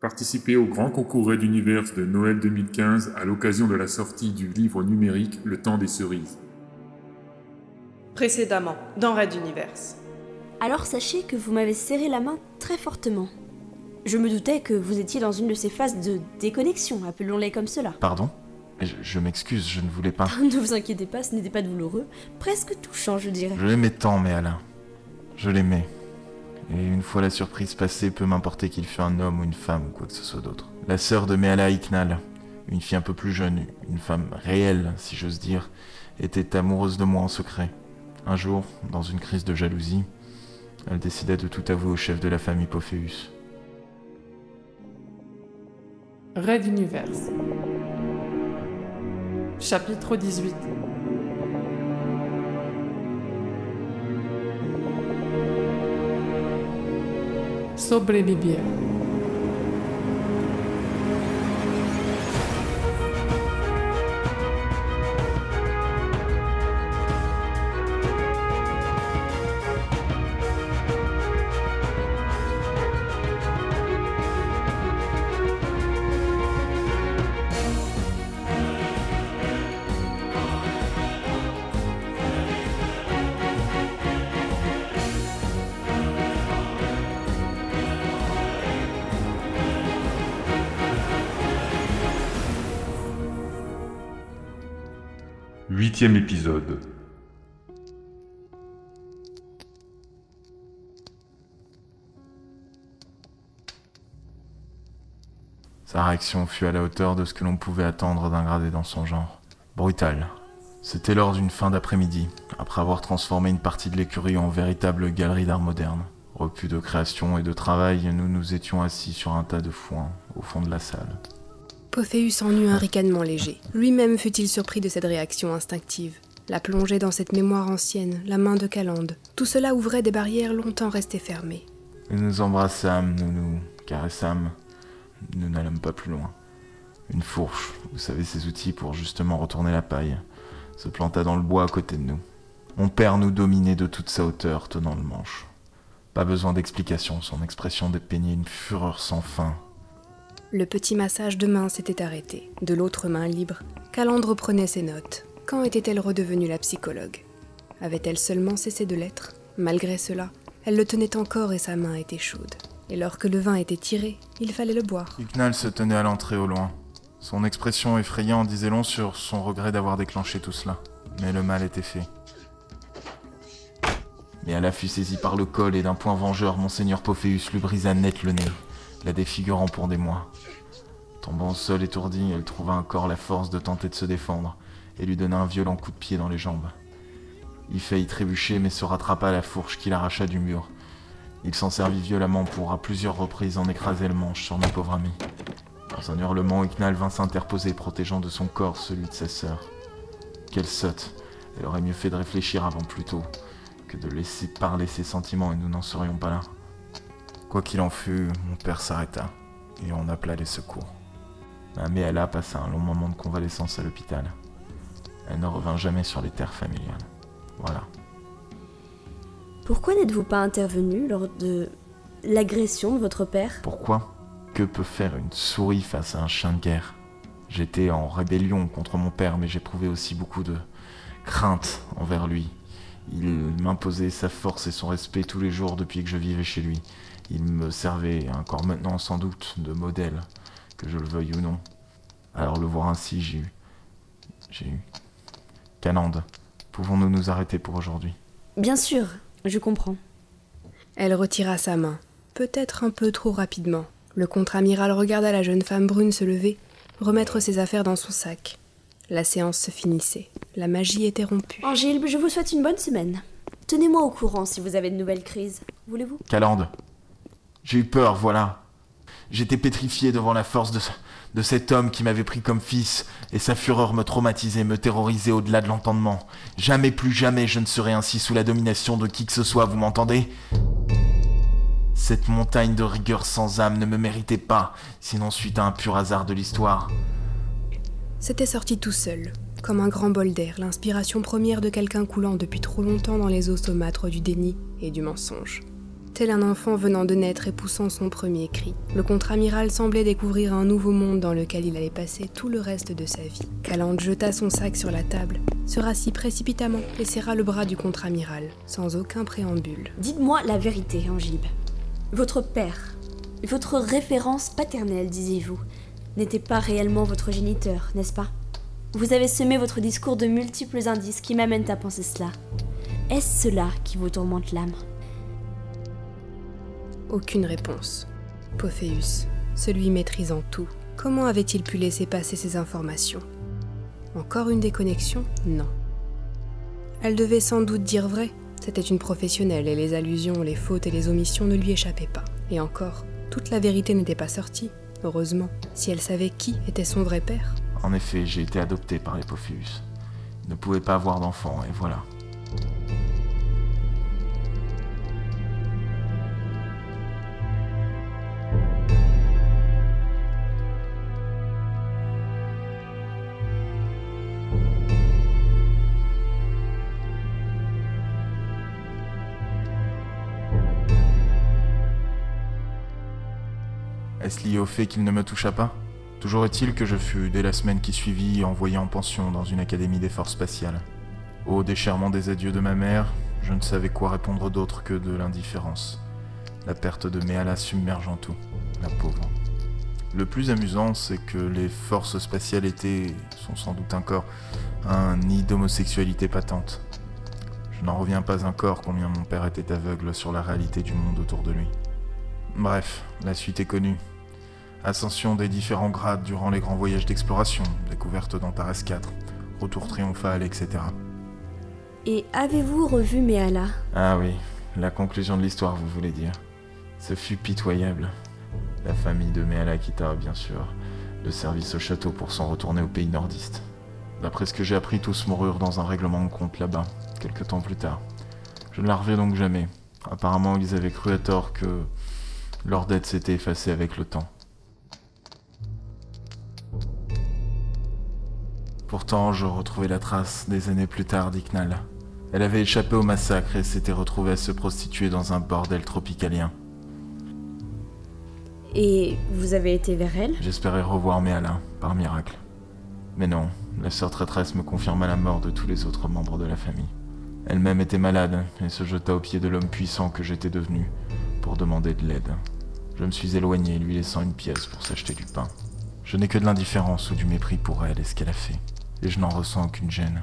Participez au grand concours Red Universe de Noël 2015 à l'occasion de la sortie du livre numérique Le temps des cerises. Précédemment, dans Red Universe. Alors sachez que vous m'avez serré la main très fortement. Je me doutais que vous étiez dans une de ces phases de déconnexion, appelons-les comme cela. Pardon? Je, je m'excuse, je ne voulais pas. ne vous inquiétez pas, ce n'était pas douloureux, presque touchant, je dirais. Je l'aimais tant, mais Alain. Je l'aimais. Et une fois la surprise passée, peu m'importer qu'il fût un homme ou une femme ou quoi que ce soit d'autre. La sœur de Meala Iknal, une fille un peu plus jeune, une femme réelle, si j'ose dire, était amoureuse de moi en secret. Un jour, dans une crise de jalousie, elle décida de tout avouer au chef de la famille Pophéus. Red Universe. Chapitre 18. sobre Libya. Huitième épisode. Sa réaction fut à la hauteur de ce que l'on pouvait attendre d'un gradé dans son genre. Brutal. C'était lors d'une fin d'après-midi, après avoir transformé une partie de l'écurie en véritable galerie d'art moderne. Repu de création et de travail, nous nous étions assis sur un tas de foin au fond de la salle. Pophéus en eut un ricanement léger. Lui-même fut-il surpris de cette réaction instinctive. La plongée dans cette mémoire ancienne, la main de Calande, tout cela ouvrait des barrières longtemps restées fermées. Nous nous embrassâmes, nous nous caressâmes. Nous n'allâmes pas plus loin. Une fourche, vous savez ces outils pour justement retourner la paille, se planta dans le bois à côté de nous. Mon père nous dominait de toute sa hauteur, tenant le manche. Pas besoin d'explication, son expression dépeignait une fureur sans fin. Le petit massage de main s'était arrêté. De l'autre main libre, Calandre prenait ses notes. Quand était-elle redevenue la psychologue? Avait-elle seulement cessé de l'être? Malgré cela, elle le tenait encore et sa main était chaude. Et lorsque le vin était tiré, il fallait le boire. Ignal se tenait à l'entrée au loin. Son expression effrayante disait long sur son regret d'avoir déclenché tout cela. Mais le mal était fait. Mais elle fut saisie par le col et d'un point vengeur, Monseigneur Pophéus lui brisa net le nez, la défigurant pour des mois. Tombant au sol étourdi, elle trouva encore la force de tenter de se défendre et lui donna un violent coup de pied dans les jambes. Il faillit trébucher mais se rattrapa à la fourche qu'il arracha du mur. Il s'en servit violemment pour à plusieurs reprises en écraser le manche sur notre pauvre ami. Dans un hurlement, Ignal vint s'interposer, protégeant de son corps celui de sa sœur. Quelle sotte Elle aurait mieux fait de réfléchir avant plus tôt que de laisser parler ses sentiments et nous n'en serions pas là. Quoi qu'il en fût, mon père s'arrêta et on appela les secours. Ma Méala passa un long moment de convalescence à l'hôpital. Elle ne revint jamais sur les terres familiales. Voilà. Pourquoi n'êtes-vous pas intervenu lors de l'agression de votre père? Pourquoi? Que peut faire une souris face à un chien de guerre? J'étais en rébellion contre mon père, mais j'éprouvais aussi beaucoup de crainte envers lui. Il m'imposait sa force et son respect tous les jours depuis que je vivais chez lui. Il me servait, encore maintenant sans doute, de modèle, que je le veuille ou non. Alors le voir ainsi, j'ai eu... J'ai eu... Canande, pouvons-nous nous arrêter pour aujourd'hui? Bien sûr, je comprends. Elle retira sa main, peut-être un peu trop rapidement. Le contre-amiral regarda la jeune femme brune se lever, remettre ses affaires dans son sac. La séance se finissait. La magie était rompue. Angile, je vous souhaite une bonne semaine. Tenez-moi au courant si vous avez de nouvelles crises. Voulez-vous? Calande, j'ai eu peur, voilà. J'étais pétrifié devant la force de, de cet homme qui m'avait pris comme fils, et sa fureur me traumatisait, me terrorisait au-delà de l'entendement. Jamais plus jamais je ne serai ainsi sous la domination de qui que ce soit, vous m'entendez? Cette montagne de rigueur sans âme ne me méritait pas, sinon suite à un pur hasard de l'histoire. C'était sorti tout seul, comme un grand bol d'air, l'inspiration première de quelqu'un coulant depuis trop longtemps dans les eaux saumâtres du déni et du mensonge. Tel un enfant venant de naître et poussant son premier cri, le contre-amiral semblait découvrir un nouveau monde dans lequel il allait passer tout le reste de sa vie. Calande jeta son sac sur la table, se rassit précipitamment et serra le bras du contre-amiral, sans aucun préambule. Dites-moi la vérité, Angib. Votre père, votre référence paternelle, disiez-vous, n'était pas réellement votre géniteur, n'est-ce pas? Vous avez semé votre discours de multiples indices qui m'amènent à penser cela. Est-ce cela qui vous tourmente l'âme? Aucune réponse. Pophéus, celui maîtrisant tout, comment avait-il pu laisser passer ces informations? Encore une déconnexion? Non. Elle devait sans doute dire vrai. C'était une professionnelle et les allusions, les fautes et les omissions ne lui échappaient pas. Et encore, toute la vérité n'était pas sortie, heureusement, si elle savait qui était son vrai père. En effet, j'ai été adopté par les Pophéus. Ne pouvait pas avoir d'enfant, et voilà. Est-ce lié au fait qu'il ne me toucha pas Toujours est-il que je fus, dès la semaine qui suivit, envoyé en pension dans une académie des forces spatiales. Au déchirement des adieux de ma mère, je ne savais quoi répondre d'autre que de l'indifférence. La perte de Méala submergeant tout, la pauvre. Le plus amusant, c'est que les forces spatiales étaient, sont sans doute encore, un nid d'homosexualité patente. Je n'en reviens pas encore combien mon père était aveugle sur la réalité du monde autour de lui. Bref, la suite est connue. Ascension des différents grades durant les grands voyages d'exploration, découverte d'Antares 4, retour triomphal, etc. Et avez-vous revu Méala Ah oui, la conclusion de l'histoire, vous voulez dire? Ce fut pitoyable. La famille de Méala quitta, bien sûr, le service au château pour s'en retourner au pays nordiste. D'après ce que j'ai appris, tous moururent dans un règlement de compte là-bas, quelques temps plus tard. Je ne la reviens donc jamais. Apparemment, ils avaient cru à tort que leur dette s'était effacée avec le temps. Pourtant, je retrouvais la trace des années plus tard d'Iknal. Elle avait échappé au massacre et s'était retrouvée à se prostituer dans un bordel tropicalien. Et vous avez été vers elle? J'espérais revoir Méala, par miracle. Mais non, la sœur traîtresse me confirma la mort de tous les autres membres de la famille. Elle-même était malade et se jeta aux pieds de l'homme puissant que j'étais devenu pour demander de l'aide. Je me suis éloigné, lui laissant une pièce pour s'acheter du pain. Je n'ai que de l'indifférence ou du mépris pour elle et ce qu'elle a fait, et je n'en ressens aucune gêne.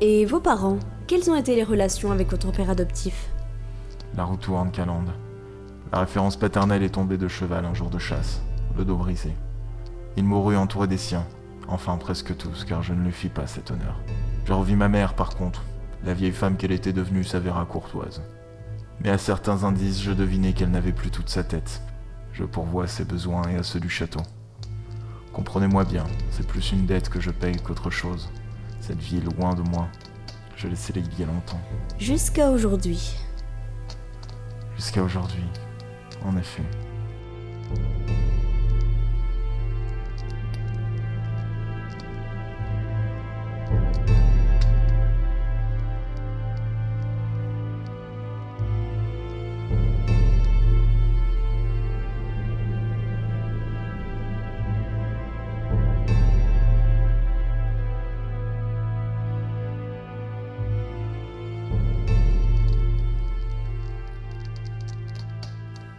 Et vos parents Quelles ont été les relations avec votre père adoptif? La roue tourne, Calande. La référence paternelle est tombée de cheval un jour de chasse, le dos brisé. Il mourut entouré des siens, enfin presque tous, car je ne lui fis pas cet honneur. Je revis ma mère, par contre. La vieille femme qu'elle était devenue s'avéra courtoise. Mais à certains indices, je devinai qu'elle n'avait plus toute sa tête. Je pourvois à ses besoins et à ceux du château. Comprenez-moi bien, c'est plus une dette que je paye qu'autre chose. Cette vie est loin de moi. Je l'ai scellée il y a longtemps. Jusqu'à aujourd'hui. Jusqu'à aujourd'hui, en effet.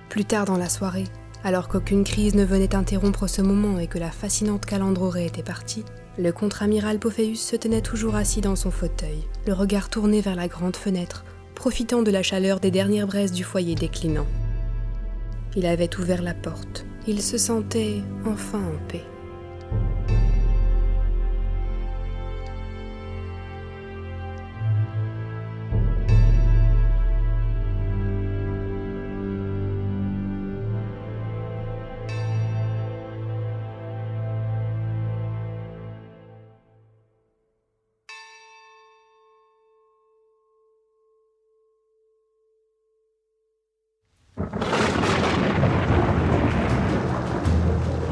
Plus tard dans la soirée, alors qu'aucune crise ne venait interrompre ce moment et que la fascinante calandrorée était partie, le contre-amiral Pophéus se tenait toujours assis dans son fauteuil, le regard tourné vers la grande fenêtre, profitant de la chaleur des dernières braises du foyer déclinant. Il avait ouvert la porte. Il se sentait enfin en paix.